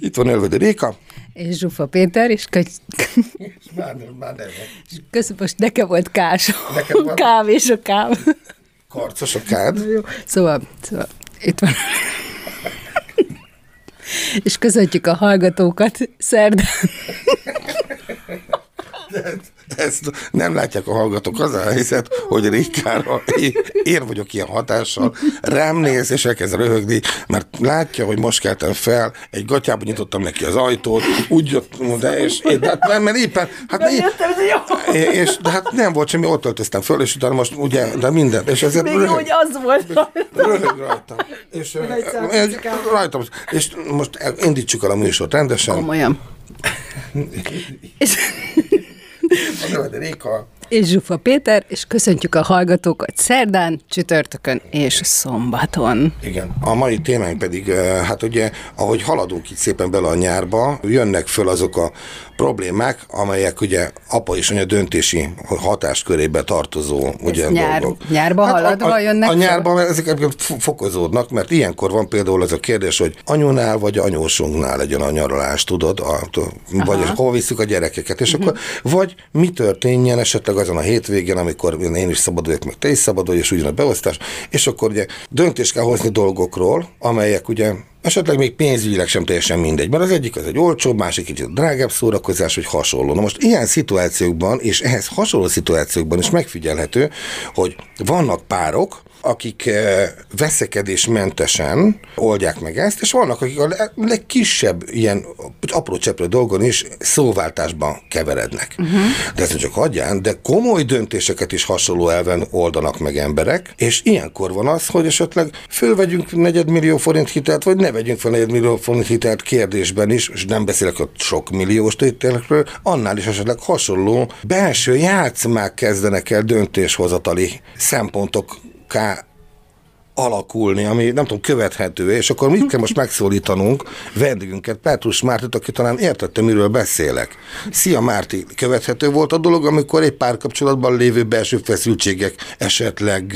Itt van Ölvedi Réka. És Zsufa Péter, és köny... Már nem, már nem. Köszönöm, most nekem volt kás. Neked van? Káv és a káv. Karcos a kád. Jó. Szóval, szóval itt van. és köszöntjük a hallgatókat szerdán. Ezt nem látják a hallgatók az a helyzet, hogy Rikára én, vagyok ilyen hatással, rám néz és elkezd röhögni, mert látja, hogy most keltem fel, egy gatyába nyitottam neki az ajtót, úgy jött, de és én, de hát nem, mert éppen, hát én, és, de hát nem volt semmi, ott öltöztem föl, és utána most ugye, de minden, és ezért Még jó, hogy az volt. röhög rajtam. És, egy, rajtam, és most indítsuk el a műsort rendesen. Komolyan. és, Ölvedi Réka és Zsufa Péter, és köszöntjük a hallgatókat szerdán, csütörtökön és szombaton. Igen. A mai témánk pedig, eh, hát ugye, ahogy haladunk itt szépen bele a nyárba, jönnek föl azok a problémák, amelyek ugye apa és anya döntési hatáskörébe tartozó ugye, nyár- dolgok. nyárba haladva a, a, jönnek A nyárban ezek fokozódnak, mert ilyenkor van például az a kérdés, hogy anyunál vagy anyósunknál legyen a nyaralás, tudod, a, vagy hova visszük a gyerekeket, és Mhm. akkor vagy mi történjen esetleg azon a hétvégén, amikor én is szabaduljak, meg te is szabadulj, és ugyan a beosztás, és akkor ugye döntést kell hozni dolgokról, amelyek ugye esetleg még pénzügyileg sem teljesen mindegy, mert az egyik az egy olcsóbb, másik kicsit drágább szórakozás, hogy hasonló. Na most ilyen szituációkban, és ehhez hasonló szituációkban is megfigyelhető, hogy vannak párok, akik eh, veszekedésmentesen oldják meg ezt, és vannak, akik a le- legkisebb ilyen apró cseprő dolgon is szóváltásban keverednek. Uh-huh. De ez csak hagyján, de komoly döntéseket is hasonló elven oldanak meg emberek, és ilyenkor van az, hogy esetleg fölvegyünk negyedmillió forint hitelt, vagy ne vegyünk fel negyedmillió forint hitelt kérdésben is, és nem beszélek a sok milliós tételekről, annál is esetleg hasonló belső játszmák kezdenek el döntéshozatali szempontok ká alakulni, ami nem tudom, követhető, és akkor mit kell most megszólítanunk vendégünket, Petrus Mártit, aki talán értette, miről beszélek. Szia Márti, követhető volt a dolog, amikor egy párkapcsolatban lévő belső feszültségek esetleg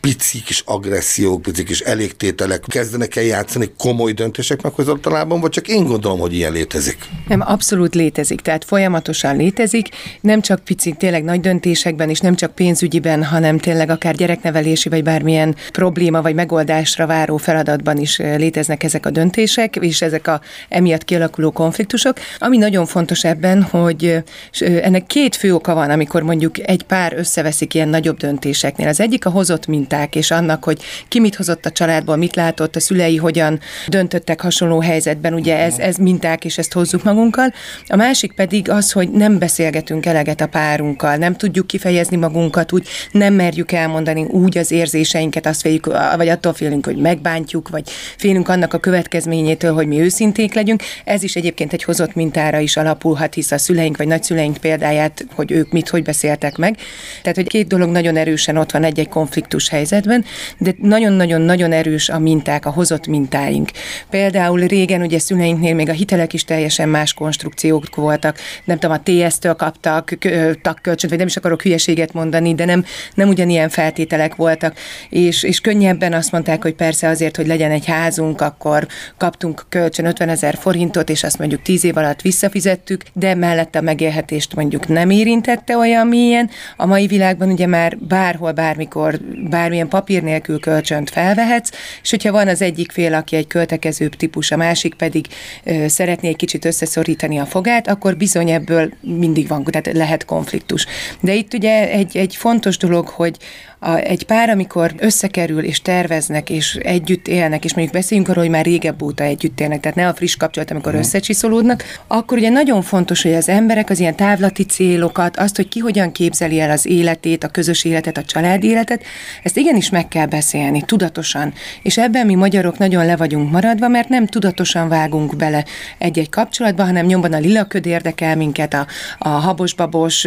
pici kis agressziók, pici kis elégtételek kezdenek el játszani komoly döntések meghozatalában, vagy csak én gondolom, hogy ilyen létezik? Nem, abszolút létezik, tehát folyamatosan létezik, nem csak pici, tényleg nagy döntésekben, és nem csak pénzügyiben, hanem tényleg akár gyereknevelési, vagy bármilyen probléma, vagy megoldásra váró feladatban is eh, léteznek ezek a döntések, és ezek a emiatt kialakuló konfliktusok. Ami nagyon fontos ebben, hogy eh, eh, ennek két fő oka van, amikor mondjuk egy pár összeveszik ilyen nagyobb döntéseknél. Az egyik a hozott minták, és annak, hogy ki mit hozott a családból, mit látott, a szülei hogyan döntöttek hasonló helyzetben, ugye ez, ez minták, és ezt hozzuk magunkkal. A másik pedig az, hogy nem beszélgetünk eleget a párunkkal, nem tudjuk kifejezni magunkat, úgy nem merjük elmondani úgy az érzéseinket, azt féljük, vagy attól félünk, hogy megbántjuk, vagy félünk annak a következményétől, hogy mi őszinték legyünk. Ez is egyébként egy hozott mintára is alapulhat, hisz a szüleink vagy nagyszüleink példáját, hogy ők mit, hogy beszéltek meg. Tehát, hogy két dolog nagyon erősen ott van egy-egy konfliktus helyzetben, de nagyon-nagyon-nagyon erős a minták, a hozott mintáink. Például régen ugye szüleinknél még a hitelek is teljesen más konstrukciók voltak, nem tudom, a TS-től kaptak kö- tagkölcsönt, vagy nem is akarok hülyeséget mondani, de nem, nem ugyanilyen feltételek voltak, és, és könnyebben azt mondták, hogy persze azért, hogy legyen egy házunk, akkor kaptunk kölcsön 50 ezer forintot, és azt mondjuk 10 év alatt visszafizettük, de mellette a megélhetést mondjuk nem érintette olyan mélyen. A mai világban ugye már bárhol, bármikor, bármilyen papír nélkül kölcsönt felvehetsz, és hogyha van az egyik fél, aki egy költekezőbb típus, a másik pedig ö, szeretné egy kicsit összeszorítani a fogát, akkor bizony ebből mindig van, tehát lehet konfliktus. De itt ugye egy, egy fontos dolog, hogy a, egy pár, amikor összekerül és terveznek, és együtt élnek, és mondjuk beszéljünk arról, hogy már régebb óta együtt élnek, tehát ne a friss kapcsolat, amikor uh-huh. összecsiszolódnak, akkor ugye nagyon fontos, hogy az emberek az ilyen távlati célokat, azt, hogy ki hogyan képzeli el az életét, a közös életet, a család életet, ezt igenis meg kell beszélni, tudatosan. És ebben mi magyarok nagyon le vagyunk maradva, mert nem tudatosan vágunk bele egy-egy kapcsolatba, hanem nyomban a lilaköd érdekel minket, a, a habos-babos,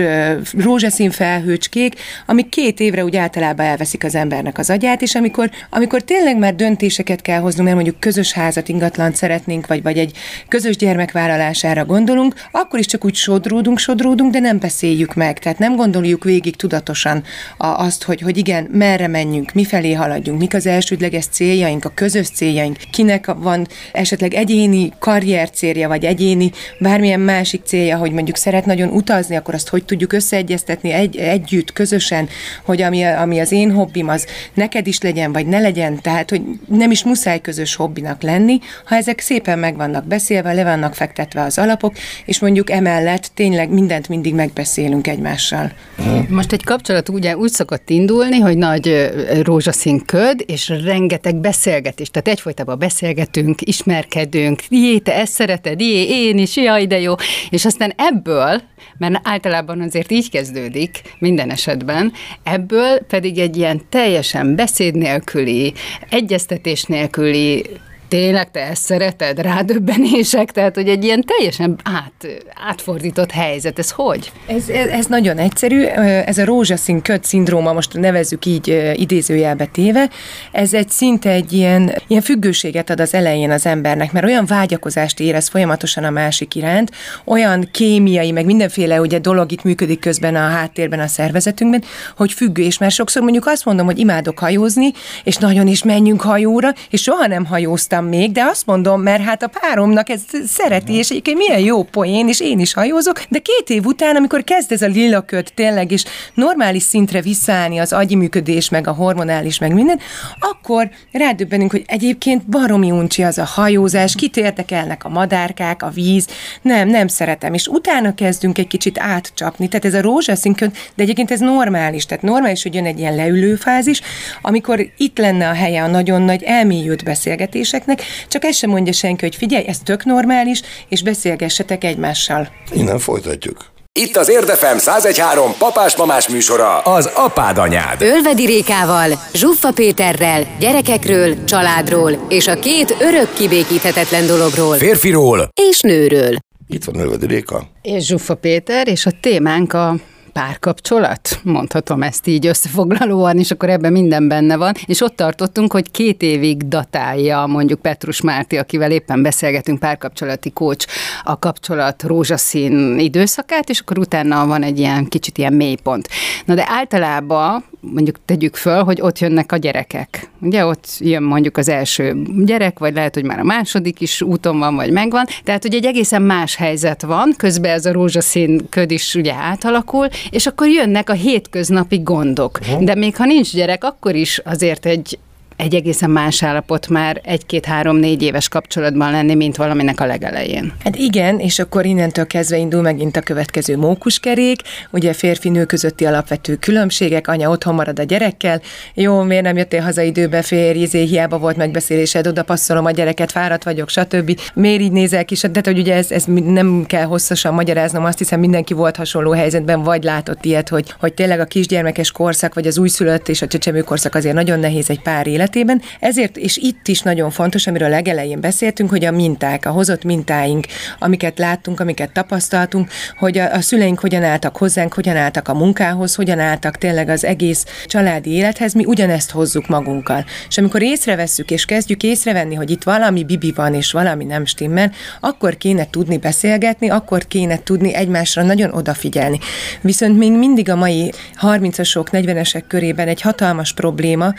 rózsaszín felhőcskék, amik két évre úgy általában elveszik az embernek az agyát, és amikor, amikor tényleg már döntéseket kell hoznunk, mert mondjuk közös házat, ingatlant szeretnénk, vagy, vagy egy közös gyermekvállalására gondolunk, akkor is csak úgy sodródunk, sodródunk, de nem beszéljük meg. Tehát nem gondoljuk végig tudatosan azt, hogy, hogy igen, merre menjünk, mifelé haladjunk, mik az elsődleges céljaink, a közös céljaink, kinek van esetleg egyéni karrier célja, vagy egyéni bármilyen másik célja, hogy mondjuk szeret nagyon utazni, akkor azt hogy tudjuk összeegyeztetni egy, együtt, közösen, hogy ami, ami az én hobbim, az neked is legyen, vagy ne legyen, tehát, hogy nem is muszáj közös hobbinak lenni, ha ezek szépen meg vannak beszélve, le vannak fektetve az alapok, és mondjuk emellett tényleg mindent mindig megbeszélünk egymással. Most egy kapcsolat ugye úgy szokott indulni, hogy nagy rózsaszín köd, és rengeteg beszélgetés, tehát egyfolytában beszélgetünk, ismerkedünk, jé, te ezt szereted, jé, én is, jaj, de jó, és aztán ebből, mert általában azért így kezdődik minden esetben, ebből pedig egy ilyen teljesen beszéd nélküli, egyeztetés nélküli Tényleg te ezt szereted? Rádöbbenések? Tehát, hogy egy ilyen teljesen át, átfordított helyzet. Ez hogy? Ez, ez, ez nagyon egyszerű. Ez a rózsaszín köd szindróma, most nevezzük így idézőjelbe téve, ez egy szinte egy ilyen, ilyen függőséget ad az elején az embernek, mert olyan vágyakozást érez folyamatosan a másik iránt, olyan kémiai, meg mindenféle ugye dolog itt működik közben a háttérben a szervezetünkben, hogy függő, és már sokszor mondjuk azt mondom, hogy imádok hajózni, és nagyon is menjünk hajóra, és soha nem hajóztam hajóztam még, de azt mondom, mert hát a páromnak ez szereti, és egyébként milyen jó poén, és én is hajózok, de két év után, amikor kezd ez a lila köt tényleg, és normális szintre visszaállni az agyi működés, meg a hormonális, meg minden, akkor rádöbbenünk, hogy egyébként baromi uncsi az a hajózás, kit érdekelnek a madárkák, a víz, nem, nem szeretem, és utána kezdünk egy kicsit átcsapni, tehát ez a rózsaszín köt, de egyébként ez normális, tehát normális, hogy jön egy ilyen leülő fázis, amikor itt lenne a helye a nagyon nagy elmélyült beszélgetések, gyerekeknek, csak ezt sem mondja senki, hogy figyelj, ez tök normális, és beszélgessetek egymással. Innen folytatjuk. Itt az Érdefem 1013 papás-mamás műsora, az apád anyád. Ölvedi Rékával, Zsuffa Péterrel, gyerekekről, családról és a két örök kibékíthetetlen dologról. Férfiról és nőről. Itt van Ölvedi Réka. És Zsuffa Péter, és a témánk a párkapcsolat, mondhatom ezt így összefoglalóan, és akkor ebben minden benne van, és ott tartottunk, hogy két évig datálja mondjuk Petrus Márti, akivel éppen beszélgetünk, párkapcsolati kócs, a kapcsolat rózsaszín időszakát, és akkor utána van egy ilyen kicsit ilyen mélypont. Na de általában mondjuk tegyük föl, hogy ott jönnek a gyerekek. Ugye ott jön mondjuk az első gyerek, vagy lehet, hogy már a második is úton van, vagy megvan. Tehát, hogy egy egészen más helyzet van, közben ez a rózsaszín köd is ugye átalakul, és akkor jönnek a hétköznapi gondok. De még ha nincs gyerek, akkor is azért egy egy egészen más állapot már egy-két-három-négy éves kapcsolatban lenni, mint valaminek a legelején. Hát igen, és akkor innentől kezdve indul megint a következő mókuskerék, ugye férfi-nő közötti alapvető különbségek, anya otthon marad a gyerekkel, jó, miért nem jöttél haza időbe, férj, izé, hiába volt megbeszélésed, oda passzolom a gyereket, fáradt vagyok, stb. Miért így nézel ki, tehát hogy ugye ez, ez nem kell hosszasan magyaráznom, azt hiszem mindenki volt hasonló helyzetben, vagy látott ilyet, hogy, hogy tényleg a kisgyermekes korszak, vagy az újszülött és a csecsemő korszak azért nagyon nehéz egy pár élet életében. Ezért, és itt is nagyon fontos, amiről a legelején beszéltünk, hogy a minták, a hozott mintáink, amiket láttunk, amiket tapasztaltunk, hogy a, a szüleink hogyan álltak hozzánk, hogyan álltak a munkához, hogyan álltak tényleg az egész családi élethez, mi ugyanezt hozzuk magunkkal. És amikor észrevesszük, és kezdjük észrevenni, hogy itt valami bibi van, és valami nem stimmel, akkor kéne tudni beszélgetni, akkor kéne tudni egymásra nagyon odafigyelni. Viszont még mindig a mai 30-asok, 40-esek körében egy hatalmas probléma,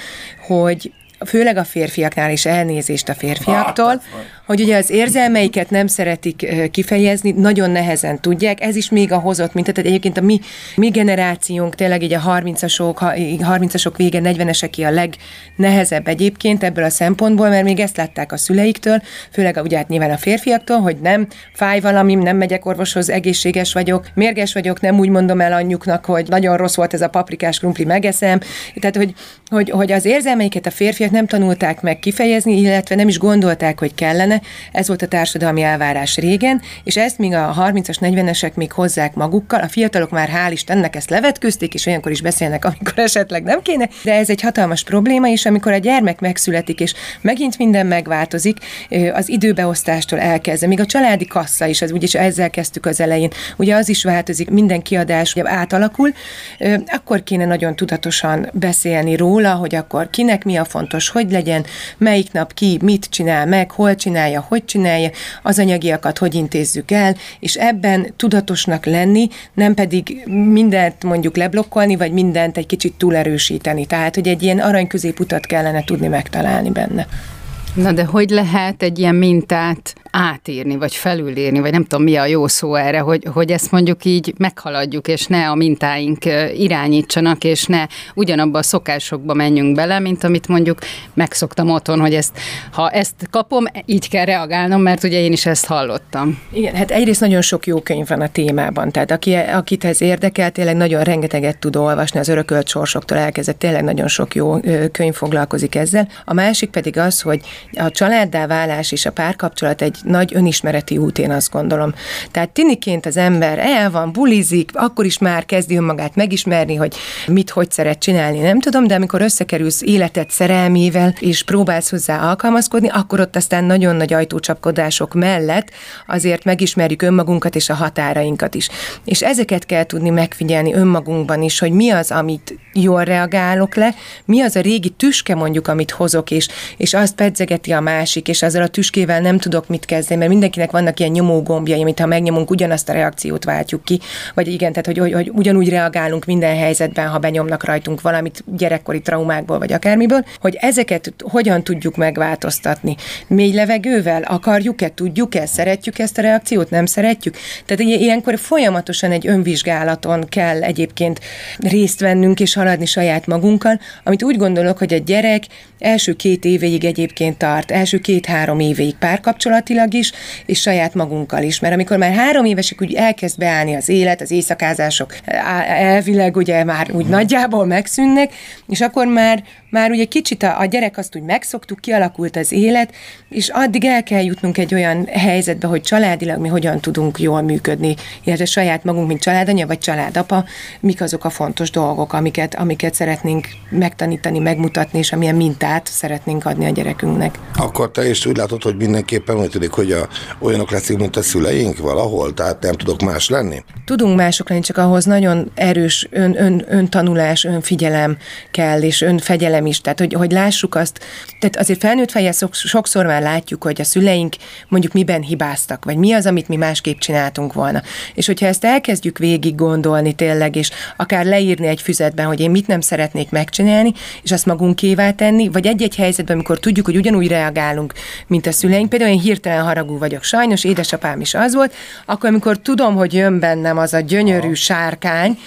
hogy főleg a férfiaknál is elnézést a férfiaktól, hogy ugye az érzelmeiket nem szeretik kifejezni, nagyon nehezen tudják, ez is még a hozott, mint tehát egyébként a mi, mi generációnk tényleg így a 30-asok, 30-asok vége, 40-eseké a legnehezebb egyébként ebből a szempontból, mert még ezt látták a szüleiktől, főleg ugye hát nyilván a férfiaktól, hogy nem fáj valami, nem megyek orvoshoz, egészséges vagyok, mérges vagyok, nem úgy mondom el anyjuknak, hogy nagyon rossz volt ez a paprikás krumpli, megeszem. Tehát, hogy, hogy, hogy az érzelmeiket a férfiak nem tanulták meg kifejezni, illetve nem is gondolták, hogy kellene. Ez volt a társadalmi elvárás régen, és ezt még a 30-as, 40-esek még hozzák magukkal. A fiatalok már hál' Istennek ezt levetközték, és olyankor is beszélnek, amikor esetleg nem kéne, de ez egy hatalmas probléma, és amikor a gyermek megszületik, és megint minden megváltozik, az időbeosztástól elkezdve, még a családi kassa is, ez úgyis ezzel kezdtük az elején, ugye az is változik, minden kiadás ugye átalakul, akkor kéne nagyon tudatosan beszélni róla, hogy akkor kinek mi a fontos, hogy legyen, melyik nap ki mit csinál meg, hol csinálja, hogy csinálja, az anyagiakat hogy intézzük el, és ebben tudatosnak lenni, nem pedig mindent mondjuk leblokkolni, vagy mindent egy kicsit túlerősíteni. Tehát, hogy egy ilyen arany középutat kellene tudni megtalálni benne. Na de hogy lehet egy ilyen mintát átírni, vagy felülírni, vagy nem tudom mi a jó szó erre, hogy, hogy ezt mondjuk így meghaladjuk, és ne a mintáink irányítsanak, és ne ugyanabba a szokásokba menjünk bele, mint amit mondjuk megszoktam otthon, hogy ezt, ha ezt kapom, így kell reagálnom, mert ugye én is ezt hallottam. Igen, hát egyrészt nagyon sok jó könyv van a témában, tehát aki, akit ez érdekel, tényleg nagyon rengeteget tud olvasni, az örökölt sorsoktól elkezdett, tényleg nagyon sok jó könyv foglalkozik ezzel. A másik pedig az, hogy a családdá válás és a párkapcsolat egy nagy önismereti út, én azt gondolom. Tehát tiniként az ember el van, bulizik, akkor is már kezdi önmagát megismerni, hogy mit, hogy szeret csinálni, nem tudom, de amikor összekerülsz életet szerelmével, és próbálsz hozzá alkalmazkodni, akkor ott aztán nagyon nagy ajtócsapkodások mellett azért megismerjük önmagunkat és a határainkat is. És ezeket kell tudni megfigyelni önmagunkban is, hogy mi az, amit jól reagálok le, mi az a régi tüske mondjuk, amit hozok, és, és azt pedzegeti a másik, és ezzel a tüskével nem tudok mit kezdeni, mert mindenkinek vannak ilyen nyomógombjai, amit ha megnyomunk, ugyanazt a reakciót váltjuk ki, vagy igen, tehát hogy, hogy, hogy ugyanúgy reagálunk minden helyzetben, ha benyomnak rajtunk valamit gyerekkori traumákból, vagy akármiből, hogy ezeket hogyan tudjuk megváltoztatni. Mély levegővel? Akarjuk-e, tudjuk-e, szeretjük ezt a reakciót, nem szeretjük? Tehát ilyenkor folyamatosan egy önvizsgálaton kell egyébként részt vennünk és haladni saját magunkkal, amit úgy gondolok, hogy a gyerek első két évéig egyébként tart, első két-három évéig párkapcsolatilag is, és saját magunkkal is. Mert amikor már három évesek úgy elkezd beállni az élet, az éjszakázások elvileg ugye már úgy nagyjából megszűnnek, és akkor már már ugye kicsit a, a gyerek azt úgy megszoktuk, kialakult az élet, és addig el kell jutnunk egy olyan helyzetbe, hogy családilag mi hogyan tudunk jól működni, illetve saját magunk, mint családanya vagy családapa, mik azok a fontos dolgok, amiket, amiket szeretnénk megtanítani, megmutatni, és amilyen mintát szeretnénk adni a gyerekünknek. Akkor te is úgy látod, hogy mindenképpen úgy tűnik, hogy a, olyanok leszünk, mint a szüleink valahol, tehát nem tudok más lenni? Tudunk mások lenni, csak ahhoz nagyon erős ön, ön, öntanulás, önfigyelem kell, és önfegyelem is, tehát hogy, hogy lássuk azt, tehát azért felnőtt fejjel sokszor már látjuk, hogy a szüleink mondjuk miben hibáztak, vagy mi az, amit mi másképp csináltunk volna. És hogyha ezt elkezdjük végig gondolni tényleg, és akár leírni egy füzetben, hogy én mit nem szeretnék megcsinálni, és azt magunkévá tenni, vagy egy-egy helyzetben, amikor tudjuk, hogy ugyanúgy reagálunk, mint a szüleink, például én hirtelen haragú vagyok, sajnos édesapám is az volt, akkor amikor tudom, hogy jön bennem az a gyönyörű sárkány,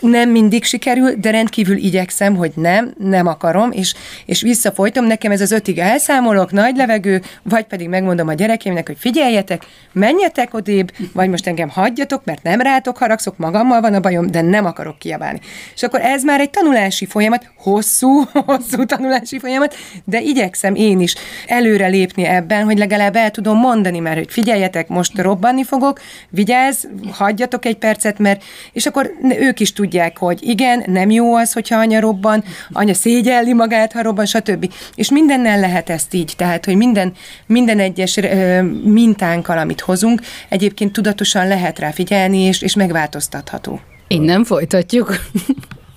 nem mindig sikerül, de rendkívül igyekszem, hogy nem, nem akar akarom, és, és visszafolytom, nekem ez az ötig elszámolok, nagy levegő, vagy pedig megmondom a gyerekeimnek, hogy figyeljetek, menjetek odébb, vagy most engem hagyjatok, mert nem rátok haragszok, magammal van a bajom, de nem akarok kiabálni. És akkor ez már egy tanulási folyamat, hosszú, hosszú tanulási folyamat, de igyekszem én is előre lépni ebben, hogy legalább el tudom mondani, mert hogy figyeljetek, most robbanni fogok, vigyázz, hagyjatok egy percet, mert és akkor ők is tudják, hogy igen, nem jó az, hogyha anya robban, anya szégyel, szégyelli magát, ha robban, stb. És mindennel lehet ezt így, tehát, hogy minden, minden egyes mintánkkal, amit hozunk, egyébként tudatosan lehet rá figyelni, és, és megváltoztatható. Innen folytatjuk.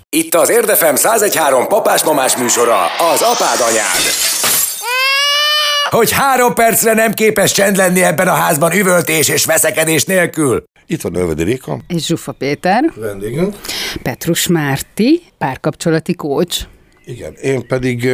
Itt az Érdefem 1013 papás-mamás műsora, az apád anyád. Hogy három percre nem képes csend lenni ebben a házban üvöltés és veszekedés nélkül. Itt van Ölvedi Réka. És Zsufa Péter. Vendégünk. Petrus Márti, párkapcsolati kócs. Igen, én pedig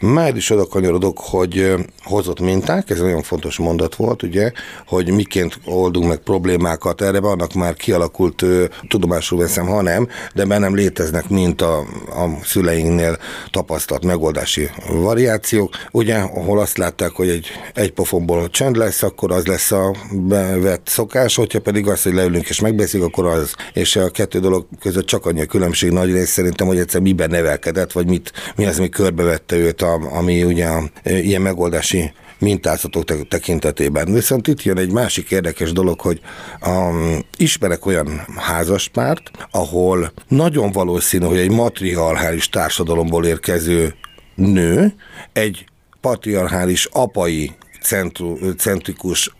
már is oda kanyarodok, hogy hozott minták, ez nagyon fontos mondat volt, ugye, hogy miként oldunk meg problémákat, erre vannak már kialakult, tudomásul veszem, ha nem, de bennem léteznek mint a, a szüleinknél tapasztalt megoldási variációk, ugye, ahol azt látták, hogy egy, egy pofonból csend lesz, akkor az lesz a bevett szokás, hogyha pedig az, hogy leülünk és megbeszéljük, akkor az. És a kettő dolog között csak annyi a különbség nagy rész szerintem, hogy egyszer miben nevelkedett, vagy mit, mi az, ami körbevette őt, a, ami ugye e, ilyen megoldási mintázatok tekintetében. Viszont itt jön egy másik érdekes dolog, hogy um, ismerek olyan házaspárt, ahol nagyon valószínű, hogy egy matriarchális társadalomból érkező nő egy patriarchális apai centrikus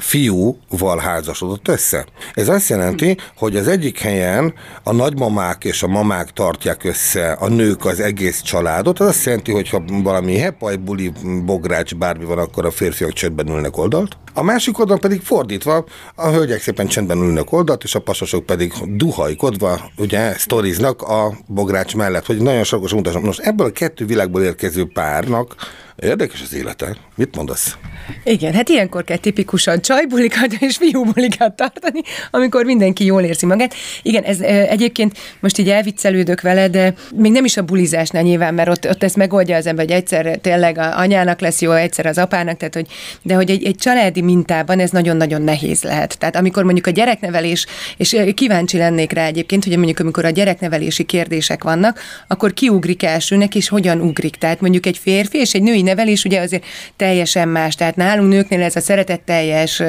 fiúval házasodott össze. Ez azt jelenti, hogy az egyik helyen a nagymamák és a mamák tartják össze a nők az egész családot, az azt jelenti, hogy ha valami hepaj, buli, bogrács, bármi van, akkor a férfiak csendben ülnek oldalt. A másik oldalon pedig fordítva, a hölgyek szépen csendben ülnek oldalt, és a pasasok pedig duhajkodva, ugye, sztoriznak a bogrács mellett, hogy nagyon sokos mutatom. Most ebből a kettő világból érkező párnak Érdekes az élete. Mit mondasz? Igen, hát ilyenkor kell tipikusan csajbulikat és fiúbulikat tartani, amikor mindenki jól érzi magát. Igen, ez egyébként most így elviccelődök vele, de még nem is a bulizásnál nyilván, mert ott, ott ezt megoldja az ember, hogy egyszer tényleg a anyának lesz jó, egyszer az apának, tehát hogy, de hogy egy, egy családi mintában ez nagyon-nagyon nehéz lehet. Tehát amikor mondjuk a gyereknevelés, és kíváncsi lennék rá egyébként, hogy mondjuk amikor a gyereknevelési kérdések vannak, akkor kiugrik elsőnek, és hogyan ugrik. Tehát mondjuk egy férfi és egy női nevelés ugye azért teljesen más. Tehát nálunk nőknél ez a szeretetteljes,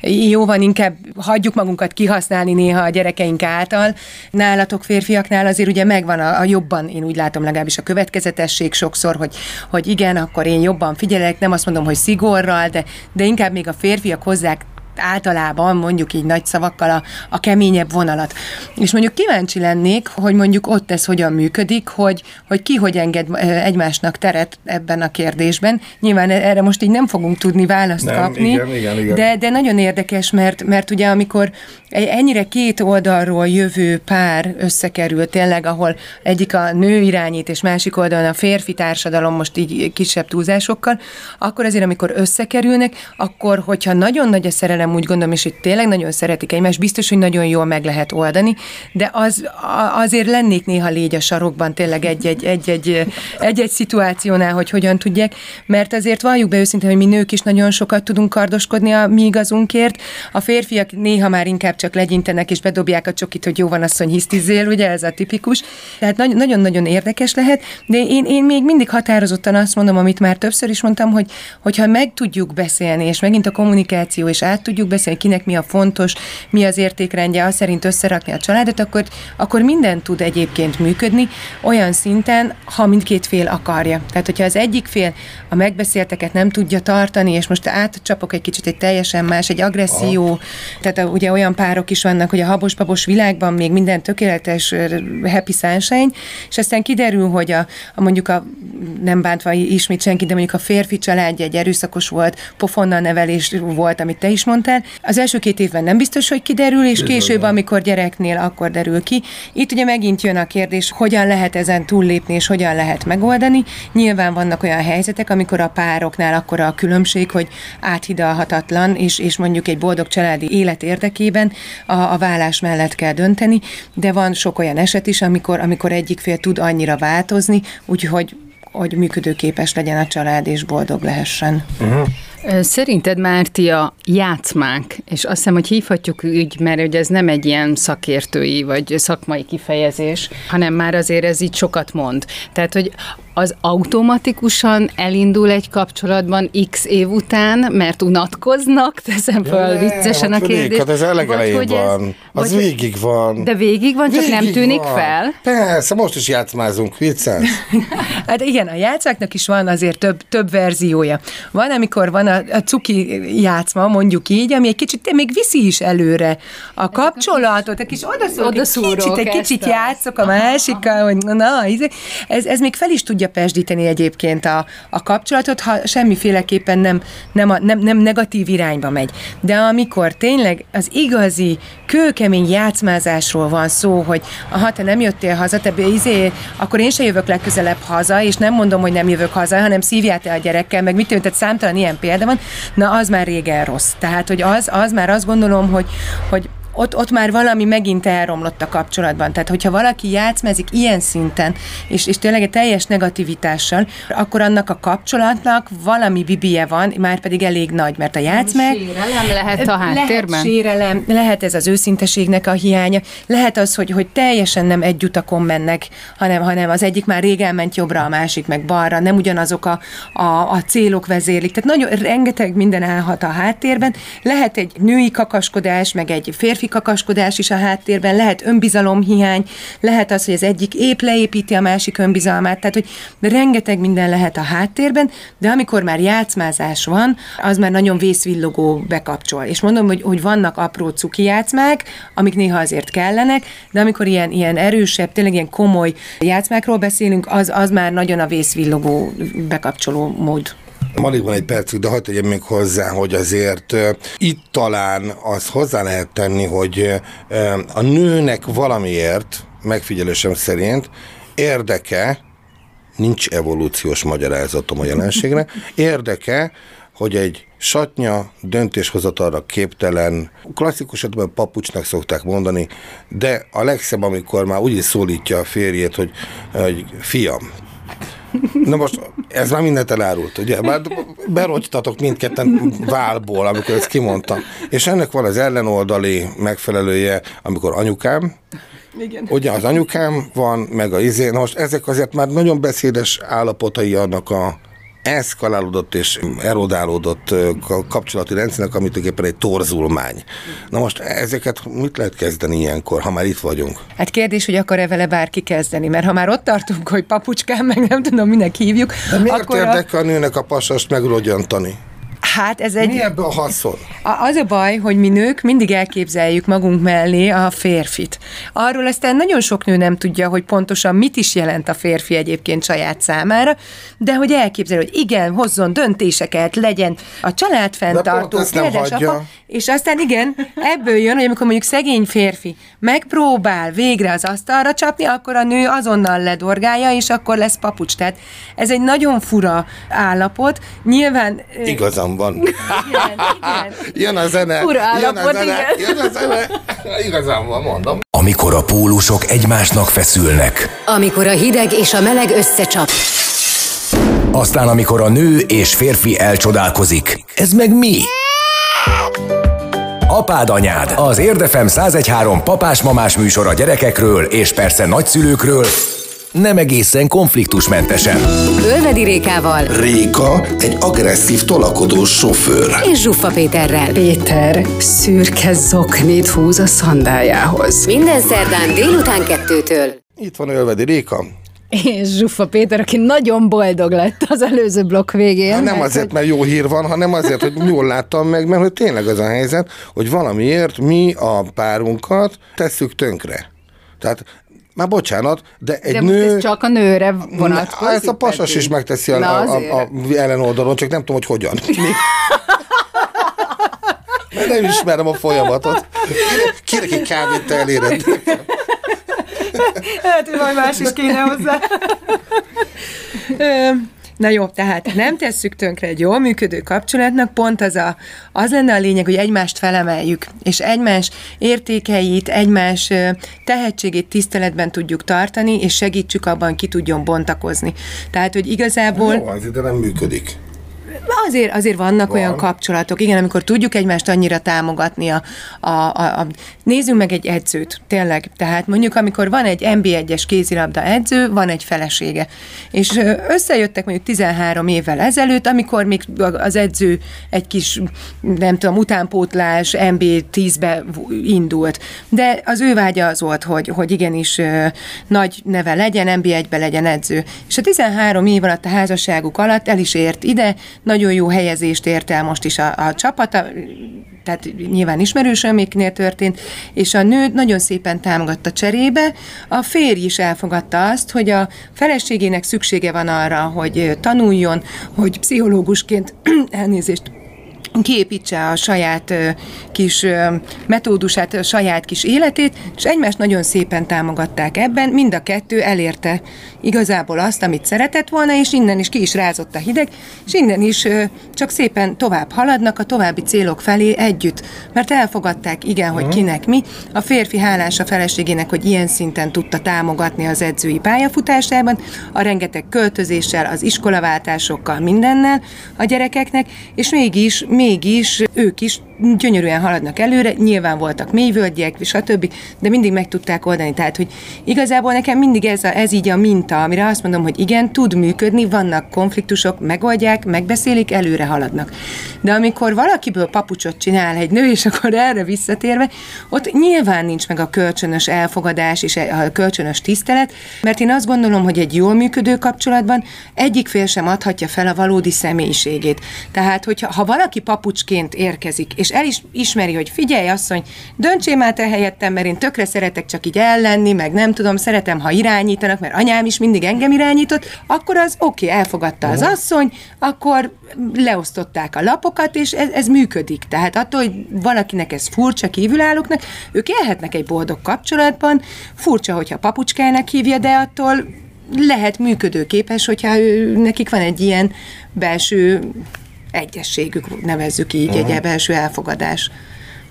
jó van, inkább hagyjuk magunkat kihasználni néha a gyerekeink által. Nálatok férfiaknál azért ugye megvan a, a jobban, én úgy látom legalábbis a következetesség sokszor, hogy, hogy igen, akkor én jobban figyelek, nem azt mondom, hogy szigorral, de, de inkább még a férfiak hozzák általában mondjuk így nagy szavakkal a, a keményebb vonalat. És mondjuk kíváncsi lennék, hogy mondjuk ott ez hogyan működik, hogy, hogy ki hogy enged egymásnak teret ebben a kérdésben. Nyilván erre most így nem fogunk tudni választ nem, kapni, igen, igen, igen. De, de nagyon érdekes, mert, mert ugye amikor ennyire két oldalról jövő pár összekerül tényleg, ahol egyik a nő irányít, és másik oldalon a férfi társadalom most így kisebb túlzásokkal, akkor azért, amikor összekerülnek, akkor, hogyha nagyon nagy a szerelem, úgy gondolom, és itt tényleg nagyon szeretik egymást, biztos, hogy nagyon jól meg lehet oldani, de az, azért lennék néha légy a sarokban tényleg egy-egy, egy-egy, egy-egy szituációnál, hogy hogyan tudják, mert azért valljuk be őszintén, hogy mi nők is nagyon sokat tudunk kardoskodni a mi igazunkért, a férfiak néha már inkább csak legyintenek és bedobják a csokit, hogy jó van asszony hisztizél, ugye ez a tipikus. Tehát nagyon-nagyon érdekes lehet, de én, én még mindig határozottan azt mondom, amit már többször is mondtam, hogy hogyha meg tudjuk beszélni, és megint a kommunikáció, és át tudjuk beszélni, kinek mi a fontos, mi az értékrendje, az szerint összerakni a családot, akkor, akkor minden tud egyébként működni olyan szinten, ha mindkét fél akarja. Tehát, hogyha az egyik fél a megbeszélteket nem tudja tartani, és most átcsapok egy kicsit egy teljesen más, egy agresszió, Aha. tehát a, ugye olyan párok is vannak, hogy a habos-babos világban még minden tökéletes happy sunshine, és aztán kiderül, hogy a, a mondjuk a nem bántva ismét senki, de mondjuk a férfi családja egy erőszakos volt, pofonnal nevelés volt, amit te is mondtál. Az első két évben nem biztos, hogy kiderül, és később, amikor gyereknél, akkor derül ki. Itt ugye megint jön a kérdés, hogyan lehet ezen túllépni, és hogyan lehet megoldani. Nyilván vannak olyan helyzetek, amikor a pároknál akkor a különbség, hogy áthidalhatatlan, és, és mondjuk egy boldog családi élet érdekében a, a vállás mellett kell dönteni, de van sok olyan eset is, amikor, amikor egyik fél tud annyira változni, úgyhogy hogy működőképes legyen a család és boldog lehessen. Uh-huh. Szerinted, Márti, a játszmák, és azt hiszem, hogy hívhatjuk úgy, mert ugye ez nem egy ilyen szakértői vagy szakmai kifejezés, hanem már azért ez így sokat mond. Tehát, hogy az automatikusan elindul egy kapcsolatban x év után, mert unatkoznak, teszem fel ja, viccesen a kérdést. Hát ez elegelején van, ez, az vagy, végig van. De végig van, csak végig nem tűnik van. fel? Persze, most is játszmázunk, viccen. hát igen, a játszáknak is van azért több, több verziója. Van, amikor van a, a cuki játszma, mondjuk így, ami egy kicsit még viszi is előre a kapcsolatot, egy kis odaszúrok, egy kicsit, egy kicsit játszok a másikkal, hogy na, ez, ez még fel is tudja tudja pesdíteni egyébként a, a kapcsolatot, ha semmiféleképpen nem, nem, a, nem, nem negatív irányba megy. De amikor tényleg az igazi, kőkemény játszmázásról van szó, hogy ha te nem jöttél haza, te izé, akkor én se jövök legközelebb haza, és nem mondom, hogy nem jövök haza, hanem szívjál te a gyerekkel, meg mit tehát számtalan ilyen példa van, na az már régen rossz. Tehát, hogy az, az már azt gondolom, hogy, hogy ott, ott már valami megint elromlott a kapcsolatban. Tehát, hogyha valaki játszmezik ilyen szinten, és, és tényleg egy teljes negativitással, akkor annak a kapcsolatnak valami bibie van, már pedig elég nagy, mert a játszmek... Sérelem lehet a háttérben? Lehet sérelem, lehet ez az őszinteségnek a hiánya, lehet az, hogy, hogy teljesen nem egy utakon mennek, hanem, hanem az egyik már rég elment jobbra, a másik meg balra, nem ugyanazok a, a, a célok vezérlik. Tehát nagyon rengeteg minden állhat a háttérben. Lehet egy női kakaskodás, meg egy férfi férfi kakaskodás is a háttérben, lehet önbizalomhiány, lehet az, hogy az egyik épp leépíti a másik önbizalmát, tehát hogy rengeteg minden lehet a háttérben, de amikor már játszmázás van, az már nagyon vészvillogó bekapcsol. És mondom, hogy, hogy vannak apró cuki játszmák, amik néha azért kellenek, de amikor ilyen, ilyen erősebb, tényleg ilyen komoly játszmákról beszélünk, az, az már nagyon a vészvillogó bekapcsoló mód. Alig van egy percük, de hagyd tegyem még hozzá, hogy azért itt talán az hozzá lehet tenni, hogy a nőnek valamiért, megfigyelésem szerint, érdeke, nincs evolúciós magyarázatom a jelenségre, érdeke, hogy egy satnya, döntéshozatalra képtelen, klasszikus esetben papucsnak szokták mondani, de a legszebb, amikor már úgy is szólítja a férjét, hogy, hogy fiam, Na most ez már mindent elárult, ugye? Már berogytatok mindketten válból, amikor ezt kimondtam. És ennek van az ellenoldali megfelelője, amikor anyukám, igen. Ugye az anyukám van, meg a izé, na most ezek azért már nagyon beszédes állapotai annak a eszkalálódott és erodálódott kapcsolati rendszernek, amit tulajdonképpen egy torzulmány. Na most ezeket mit lehet kezdeni ilyenkor, ha már itt vagyunk? Hát kérdés, hogy akar-e vele bárki kezdeni, mert ha már ott tartunk, hogy papucskám, meg nem tudom, minek hívjuk. De miért akkor érdekel a... a nőnek a pasast megrogyantani? Hát ez egy... Mi ebbe a haszon? Az a baj, hogy mi nők mindig elképzeljük magunk mellé a férfit. Arról aztán nagyon sok nő nem tudja, hogy pontosan mit is jelent a férfi egyébként saját számára, de hogy elképzelő, hogy igen, hozzon döntéseket, legyen a család fenntartó, apa, és aztán igen, ebből jön, hogy amikor mondjuk szegény férfi megpróbál végre az asztalra csapni, akkor a nő azonnal ledorgálja, és akkor lesz papucs. Tehát ez egy nagyon fura állapot. Nyilván... Igazam van. Igen, igen. Jön a zene. Állapot, jön a zene, igen. Jön a zene. Igazam van, mondom. Amikor a pólusok egymásnak feszülnek. Amikor a hideg és a meleg összecsap. Aztán amikor a nő és férfi elcsodálkozik. Ez meg mi? Apád anyád, az Érdefem 1013 papás-mamás műsor a gyerekekről és persze nagyszülőkről, nem egészen konfliktusmentesen. Ölvedi Rékával. Réka egy agresszív tolakodó sofőr. És Zsuffa Péterrel. Péter szürke zoknit húz a szandájához. Minden szerdán délután kettőtől. Itt van Ölvedi Réka, és Zsuffa Péter, aki nagyon boldog lett az előző blokk végén. Hát nem azért, mert jó hír van, hanem azért, hogy jól láttam meg, mert hogy tényleg az a helyzet, hogy valamiért mi a párunkat tesszük tönkre. Tehát már bocsánat, de egy de nő... ez csak a nőre vonatkozik? Ez a pasas is megteszi a, a, a, a ellenoldalon, csak nem tudom, hogy hogyan. Mert nem ismerem a folyamatot. Kérek egy kávét te eléred. Lehet, hogy majd más is kéne hozzá. Na jó, tehát nem tesszük tönkre egy jól működő kapcsolatnak, pont az, a, az lenne a lényeg, hogy egymást felemeljük, és egymás értékeit, egymás tehetségét tiszteletben tudjuk tartani, és segítsük abban, ki tudjon bontakozni. Tehát, hogy igazából... Jó, az ide nem működik. Azért, azért vannak Van. olyan kapcsolatok, igen, amikor tudjuk egymást annyira támogatni. A, a, a, a, nézzünk meg egy edzőt, tényleg. Tehát mondjuk, amikor van egy NB1-es kézilabda edző, van egy felesége. És összejöttek mondjuk 13 évvel ezelőtt, amikor még az edző egy kis, nem tudom, utánpótlás NB10-be indult. De az ő vágya az volt, hogy, hogy igenis nagy neve legyen, NB1-be legyen edző. És a 13 év alatt a házasságuk alatt el is ért ide, nagy nagyon jó helyezést ért el most is a, a csapata, tehát nyilván ismerősöméknél történt, és a nő nagyon szépen támogatta cserébe. A férj is elfogadta azt, hogy a feleségének szüksége van arra, hogy tanuljon, hogy pszichológusként elnézést kiépítse a saját kis metódusát, a saját kis életét, és egymást nagyon szépen támogatták ebben, mind a kettő elérte igazából azt, amit szeretett volna, és innen is ki is rázott a hideg, és innen is csak szépen tovább haladnak a további célok felé együtt, mert elfogadták, igen, hogy kinek mi. A férfi hálás a feleségének, hogy ilyen szinten tudta támogatni az edzői pályafutásában, a rengeteg költözéssel, az iskolaváltásokkal, mindennel a gyerekeknek, és mégis, mégis ők is gyönyörűen haladnak előre, nyilván voltak mélyvölgyek, stb., de mindig meg tudták oldani. Tehát, hogy igazából nekem mindig ez, a, ez így a minta, amire azt mondom, hogy igen, tud működni, vannak konfliktusok, megoldják, megbeszélik, előre haladnak. De amikor valakiből papucsot csinál egy nő, és akkor erre visszatérve, ott nyilván nincs meg a kölcsönös elfogadás és a kölcsönös tisztelet, mert én azt gondolom, hogy egy jól működő kapcsolatban egyik fél sem adhatja fel a valódi személyiségét. Tehát, hogyha ha valaki papucsként érkezik, és el is ismeri, hogy figyelj, asszony, döntsél már te helyettem, mert én tökre szeretek csak így ellenni, meg nem tudom, szeretem, ha irányítanak, mert anyám is mindig engem irányított, akkor az oké, okay, elfogadta az asszony, akkor leosztották a lapokat, és ez, ez működik. Tehát attól, hogy valakinek ez furcsa kívülállóknak, ők élhetnek egy boldog kapcsolatban, furcsa, hogyha papucskának hívja, de attól lehet működőképes, hogyha ő, nekik van egy ilyen belső egyességük, nevezzük így, uh-huh. egy belső elfogadás.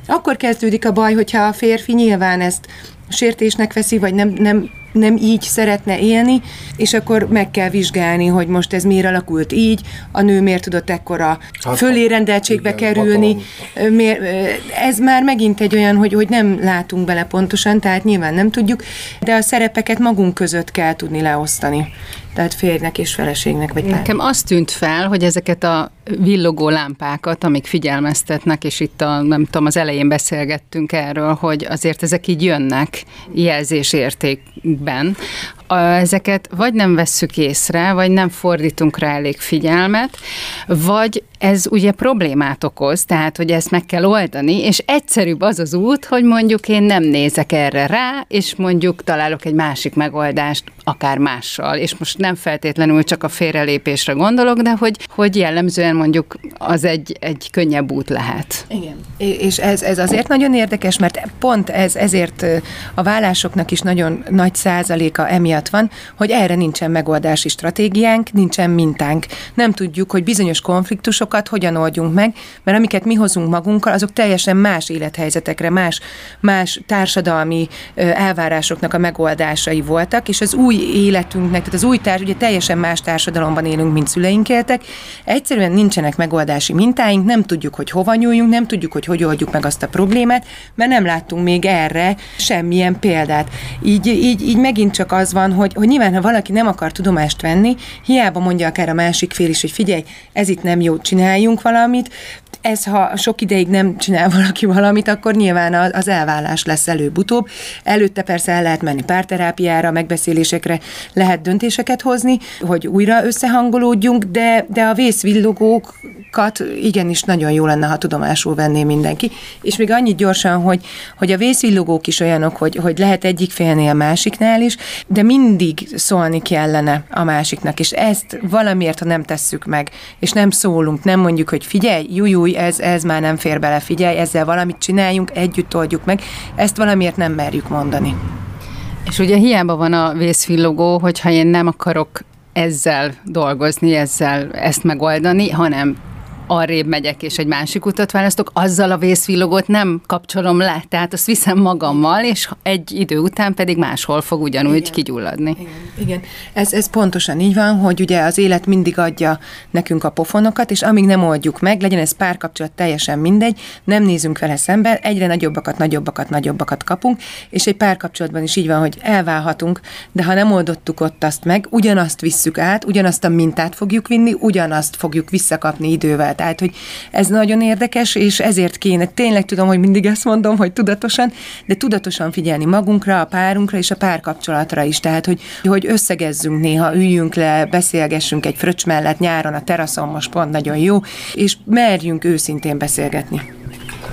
Akkor kezdődik a baj, hogyha a férfi nyilván ezt sértésnek veszi, vagy nem, nem, nem így szeretne élni, és akkor meg kell vizsgálni, hogy most ez miért alakult így, a nő miért tudott ekkora hát, fölérendeltségbe igen, kerülni. Miért, ez már megint egy olyan, hogy, hogy nem látunk bele pontosan, tehát nyilván nem tudjuk, de a szerepeket magunk között kell tudni leosztani tehát férjnek és feleségnek. Vagy Nekem azt tűnt fel, hogy ezeket a villogó lámpákat, amik figyelmeztetnek, és itt a, nem tudom, az elején beszélgettünk erről, hogy azért ezek így jönnek jelzésértékben, ezeket vagy nem vesszük észre, vagy nem fordítunk rá elég figyelmet, vagy ez ugye problémát okoz, tehát hogy ezt meg kell oldani, és egyszerűbb az az út, hogy mondjuk én nem nézek erre rá, és mondjuk találok egy másik megoldást, akár mással, és most nem feltétlenül csak a félrelépésre gondolok, de hogy, hogy jellemzően mondjuk az egy, egy könnyebb út lehet. Igen. És ez, ez azért nagyon érdekes, mert pont ez ezért a vállásoknak is nagyon nagy százaléka emiatt van, hogy erre nincsen megoldási stratégiánk, nincsen mintánk. Nem tudjuk, hogy bizonyos konfliktusokat hogyan oldjunk meg, mert amiket mi hozunk magunkkal, azok teljesen más élethelyzetekre, más, más társadalmi elvárásoknak a megoldásai voltak, és az új életünknek, tehát az új társ, ugye teljesen más társadalomban élünk, mint szüleink éltek, egyszerűen nincsenek megoldási mintáink, nem tudjuk, hogy hova nyúljunk, nem tudjuk, hogy hogy oldjuk meg azt a problémát, mert nem láttunk még erre semmilyen példát. Így, így, így megint csak az van, hogy, hogy nyilván, ha valaki nem akar tudomást venni, hiába mondja akár a másik fél is, hogy figyelj, ez itt nem jó, csináljunk valamit, ez, ha sok ideig nem csinál valaki valamit, akkor nyilván az elvállás lesz előbb-utóbb. Előtte persze el lehet menni párterápiára, megbeszélésekre, lehet döntéseket hozni, hogy újra összehangolódjunk, de, de a vészvillogókat igenis nagyon jó lenne, ha tudomásul venné mindenki. És még annyit gyorsan, hogy, hogy a vészvillogók is olyanok, hogy, hogy lehet egyik félnél másiknál is, de mindig szólni kellene a másiknak, és ezt valamiért, ha nem tesszük meg, és nem szólunk, nem mondjuk, hogy figyelj, jújúj, ez, ez már nem fér bele, figyelj, ezzel valamit csináljunk, együtt oldjuk meg, ezt valamiért nem merjük mondani. És ugye hiába van a vészvillogó, hogyha én nem akarok ezzel dolgozni, ezzel ezt megoldani, hanem arrébb megyek és egy másik utat választok, azzal a vészvillogót nem kapcsolom le, tehát azt viszem magammal, és egy idő után pedig máshol fog ugyanúgy igen. kigyulladni. Igen, igen. Ez, ez pontosan így van, hogy ugye az élet mindig adja nekünk a pofonokat, és amíg nem oldjuk meg, legyen ez párkapcsolat teljesen mindegy, nem nézünk vele szembe, egyre nagyobbakat, nagyobbakat, nagyobbakat kapunk, és egy párkapcsolatban is így van, hogy elválhatunk, de ha nem oldottuk ott azt meg, ugyanazt visszük át, ugyanazt a mintát fogjuk vinni, ugyanazt fogjuk visszakapni idővel Tehát, hogy ez nagyon érdekes, és ezért kéne, tényleg tudom, hogy mindig ezt mondom, hogy tudatosan, de tudatosan figyelni magunkra, a párunkra és a párkapcsolatra is. Tehát, hogy, hogy összegezzünk néha, üljünk le, beszélgessünk egy fröccs mellett nyáron a teraszon, most pont nagyon jó, és merjünk őszintén beszélgetni.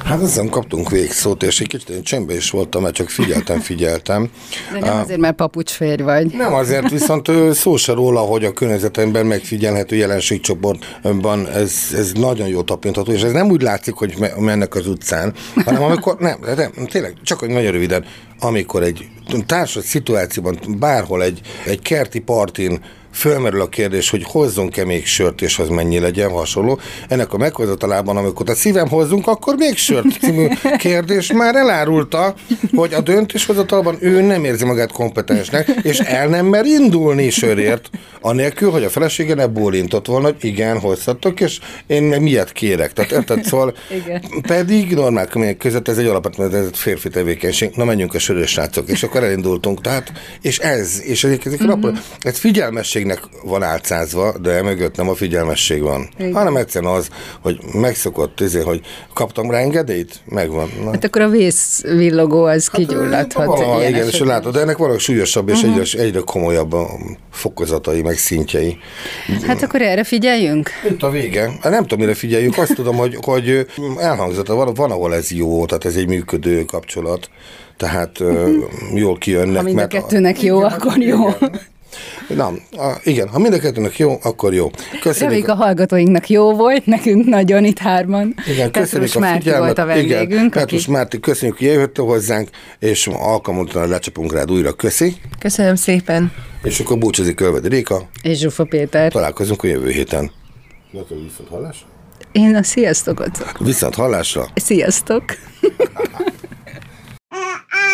Hát ezen kaptunk végszót, és egy kicsit én csendben is voltam, mert csak figyeltem, figyeltem. De nem azért, mert papucsférj vagy. Nem azért, viszont szó se róla, hogy a környezetemben megfigyelhető jelenségcsoportban ez, ez nagyon jó tapintható, és ez nem úgy látszik, hogy mennek az utcán, hanem amikor, nem, nem tényleg, csak hogy nagyon röviden, amikor egy társas szituációban, bárhol egy, egy kerti partin fölmerül a kérdés, hogy hozzunk-e még sört, és az mennyi legyen hasonló. Ennek a meghozatalában, amikor a szívem hozzunk, akkor még sört című kérdés már elárulta, hogy a döntéshozatalban ő nem érzi magát kompetensnek, és el nem mer indulni sörért, anélkül, hogy a felesége ne bólintott volna, hogy igen, hozzatok, és én meg miért kérek. Tehát érted, szóval igen. pedig normál körülmények között ez egy alapvetően ez egy férfi tevékenység. Na menjünk a sörös srácok, és akkor elindultunk. Tehát, és ez, és egyébként mm-hmm. ez figyelmesség figyelmességnek van álcázva, de mögött nem a figyelmesség van. Igen. Hanem egyszerűen az, hogy megszokott, ezért, hogy kaptam rá engedélyt, megvan. Na. Hát akkor a vészvillogó az hát, kigyulladhat. Valaha, igen, és látod, de ennek valahogy súlyosabb és uh-huh. egyre, egyre komolyabb a fokozatai, meg szintjei. Hát akkor erre figyeljünk? Itt a vége. Hát nem tudom, mire figyeljük. Azt tudom, hogy, hogy elhangzott, van, van, ahol ez jó, tehát ez egy működő kapcsolat tehát uh-huh. jól kijönnek. Ha mind a kettőnek jó, igen, akkor jó. Igen. Na, a, igen, ha mind a kettőnek jó, akkor jó. Köszönjük. Reméljük a hallgatóinknak jó volt, nekünk nagyon itt hárman. Igen, köszönjük Petrus a figyelmet. volt a vendégünk. Igen, Petrus aki... Márti, köszönjük, hogy eljöttél hozzánk, és alkalmatlan lecsapunk rád újra. Köszi. Köszönöm szépen. És akkor búcsúzik Ölvedi Réka. És Zsufa Péter. Találkozunk a jövő héten. Viszont hallásra? Én a sziasztokot. Viszont hallásra. Sziasztok.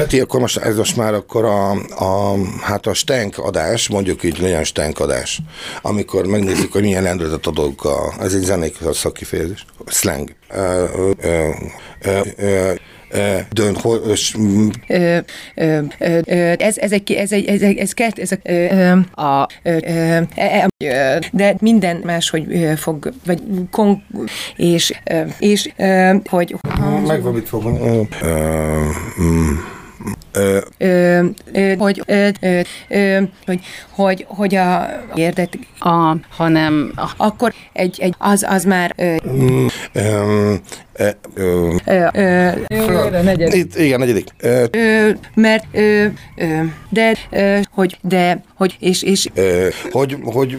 Peti, akkor most ez most már akkor a, a, hát a stenk adás, mondjuk így milyen stenk adás, amikor megnézzük, hogy milyen lendületet adunk a, ez egy zenék szakifejezés, slang. Ö, ö, ö, ö, dönt, ez, ez egy, ez egy, ez egy, ez kert, ez a, a, de minden más, hogy fog, vagy kon, és, és, hogy... Megvan, mit fog Ö, ö, ö, hogy, ö, ö, ö, hogy, hogy, hogy a érdet, a, hanem a, akkor egy, egy az, az már ö, mm, ö, ö, ö, ö, ö, negyedik. igen, negyedik. Ö, ö, mert ö, ö, de, ö, hogy, de, hogy, és, és ö, hogy, hogy